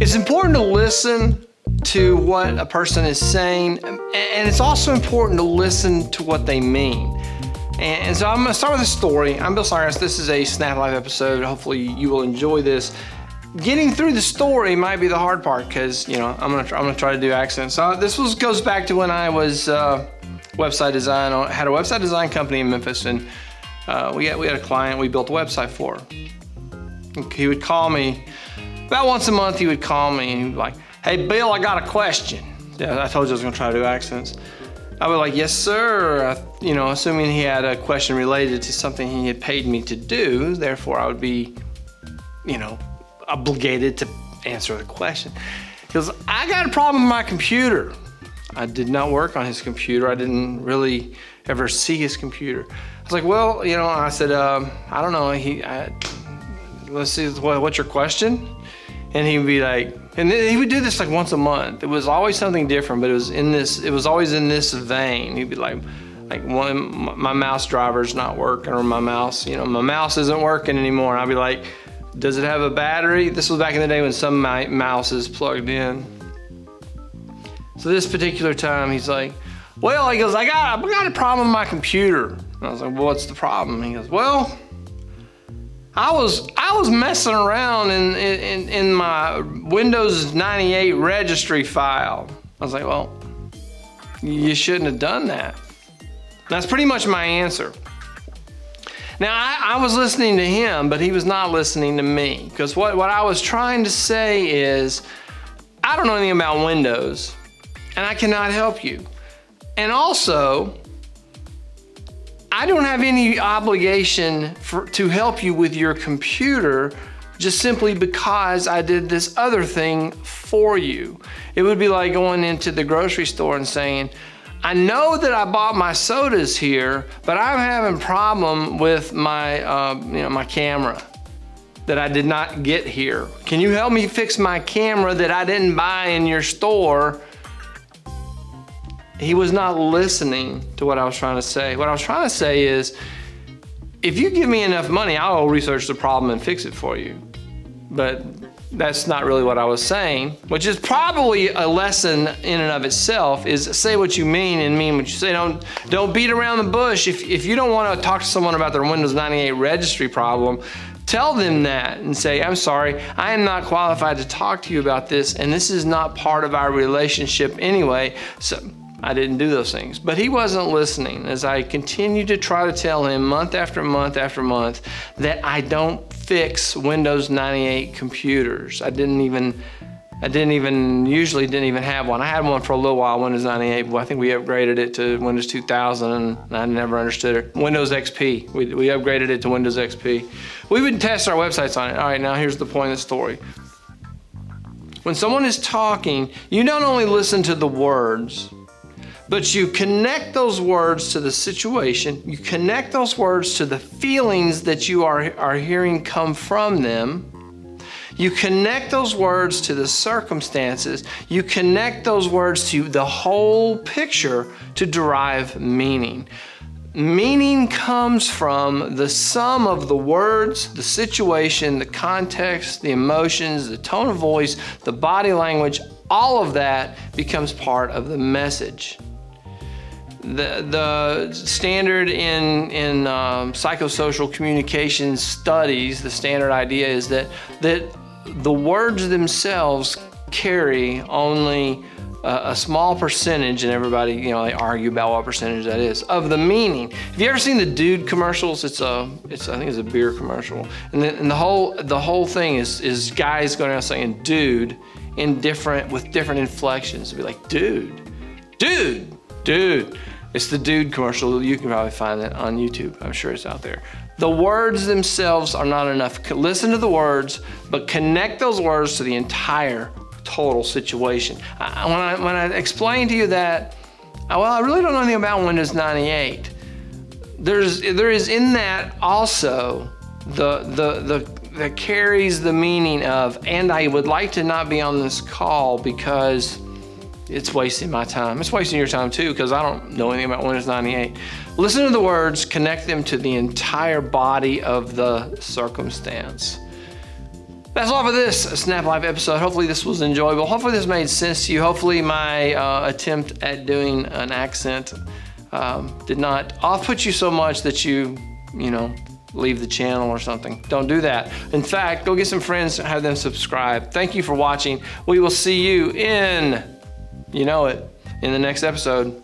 It's important to listen to what a person is saying, and it's also important to listen to what they mean. And so I'm going to start with a story. I'm Bill Cyrus. This is a Snap Life episode. Hopefully, you will enjoy this. Getting through the story might be the hard part because you know I'm gonna try, I'm gonna try to do accents. So this was goes back to when I was uh, website design. I had a website design company in Memphis, and uh, we had we had a client we built a website for. He would call me about once a month. He would call me and he'd be like, "Hey, Bill, I got a question." Yeah, I told you I was gonna try to do accents. I was like, "Yes, sir." I, you know, assuming he had a question related to something he had paid me to do, therefore I would be, you know, obligated to answer the question. He goes, "I got a problem with my computer." I did not work on his computer. I didn't really ever see his computer. I was like, "Well, you know," I said, um, "I don't know." He, I, let's see, what, what's your question? And he'd be like, and he would do this like once a month. It was always something different, but it was in this, it was always in this vein. He'd be like, like one, my mouse driver's not working, or my mouse, you know, my mouse isn't working anymore. And I'd be like, does it have a battery? This was back in the day when some mouse is plugged in. So this particular time, he's like, well, he goes, I got, I got a problem with my computer. And I was like, well, what's the problem? He goes, well, I was I was messing around in, in, in my Windows 98 registry file. I was like, well, you shouldn't have done that. That's pretty much my answer. Now, I, I was listening to him, but he was not listening to me. Because what, what I was trying to say is, I don't know anything about Windows, and I cannot help you. And also, I don't have any obligation for, to help you with your computer just simply because I did this other thing for you. It would be like going into the grocery store and saying, I know that I bought my sodas here, but I'm having problem with my, uh, you know, my camera that I did not get here. Can you help me fix my camera that I didn't buy in your store? He was not listening to what I was trying to say. What I was trying to say is if you give me enough money, I'll research the problem and fix it for you. But that's not really what I was saying, which is probably a lesson in and of itself is say what you mean and mean what you say. Don't don't beat around the bush. If if you don't want to talk to someone about their Windows 98 registry problem, tell them that and say, I'm sorry, I am not qualified to talk to you about this, and this is not part of our relationship anyway. So I didn't do those things. But he wasn't listening as I continued to try to tell him month after month after month that I don't fix Windows 98 computers. I didn't even I didn't even usually didn't even have one. I had one for a little while, Windows 98, but I think we upgraded it to Windows 2000 and I never understood it. Windows XP. We, we upgraded it to Windows XP. We would test our websites on it. All right, now here's the point of the story. When someone is talking, you don't only listen to the words, but you connect those words to the situation, you connect those words to the feelings that you are, are hearing come from them. You connect those words to the circumstances. You connect those words to the whole picture to derive meaning. Meaning comes from the sum of the words, the situation, the context, the emotions, the tone of voice, the body language, all of that becomes part of the message the, the standard in, in um, psychosocial communication studies, the standard idea is that, that the words themselves carry only a, a, small percentage, and everybody, you know, they argue about what percentage that is, of the meaning. Have you ever seen the Dude commercials? It's a, it's, I think it's a beer commercial. And the, and the whole, the whole thing is, is guys going around saying dude in different, with different inflections. It'd be like, dude, dude, dude. It's the dude commercial. You can probably find it on YouTube. I'm sure it's out there. The words themselves are not enough. Listen to the words, but connect those words to the entire total situation. I, when, I, when I explain to you that, uh, well, I really don't know anything about Windows 98. There's, there is in that also the, the, the, that carries the meaning of, and I would like to not be on this call because it's wasting my time. It's wasting your time too because I don't know anything about Windows 98. Listen to the words, connect them to the entire body of the circumstance. That's all for this Snap Live episode. Hopefully, this was enjoyable. Hopefully, this made sense to you. Hopefully, my uh, attempt at doing an accent um, did not off put you so much that you, you know, leave the channel or something. Don't do that. In fact, go get some friends, have them subscribe. Thank you for watching. We will see you in, you know it, in the next episode.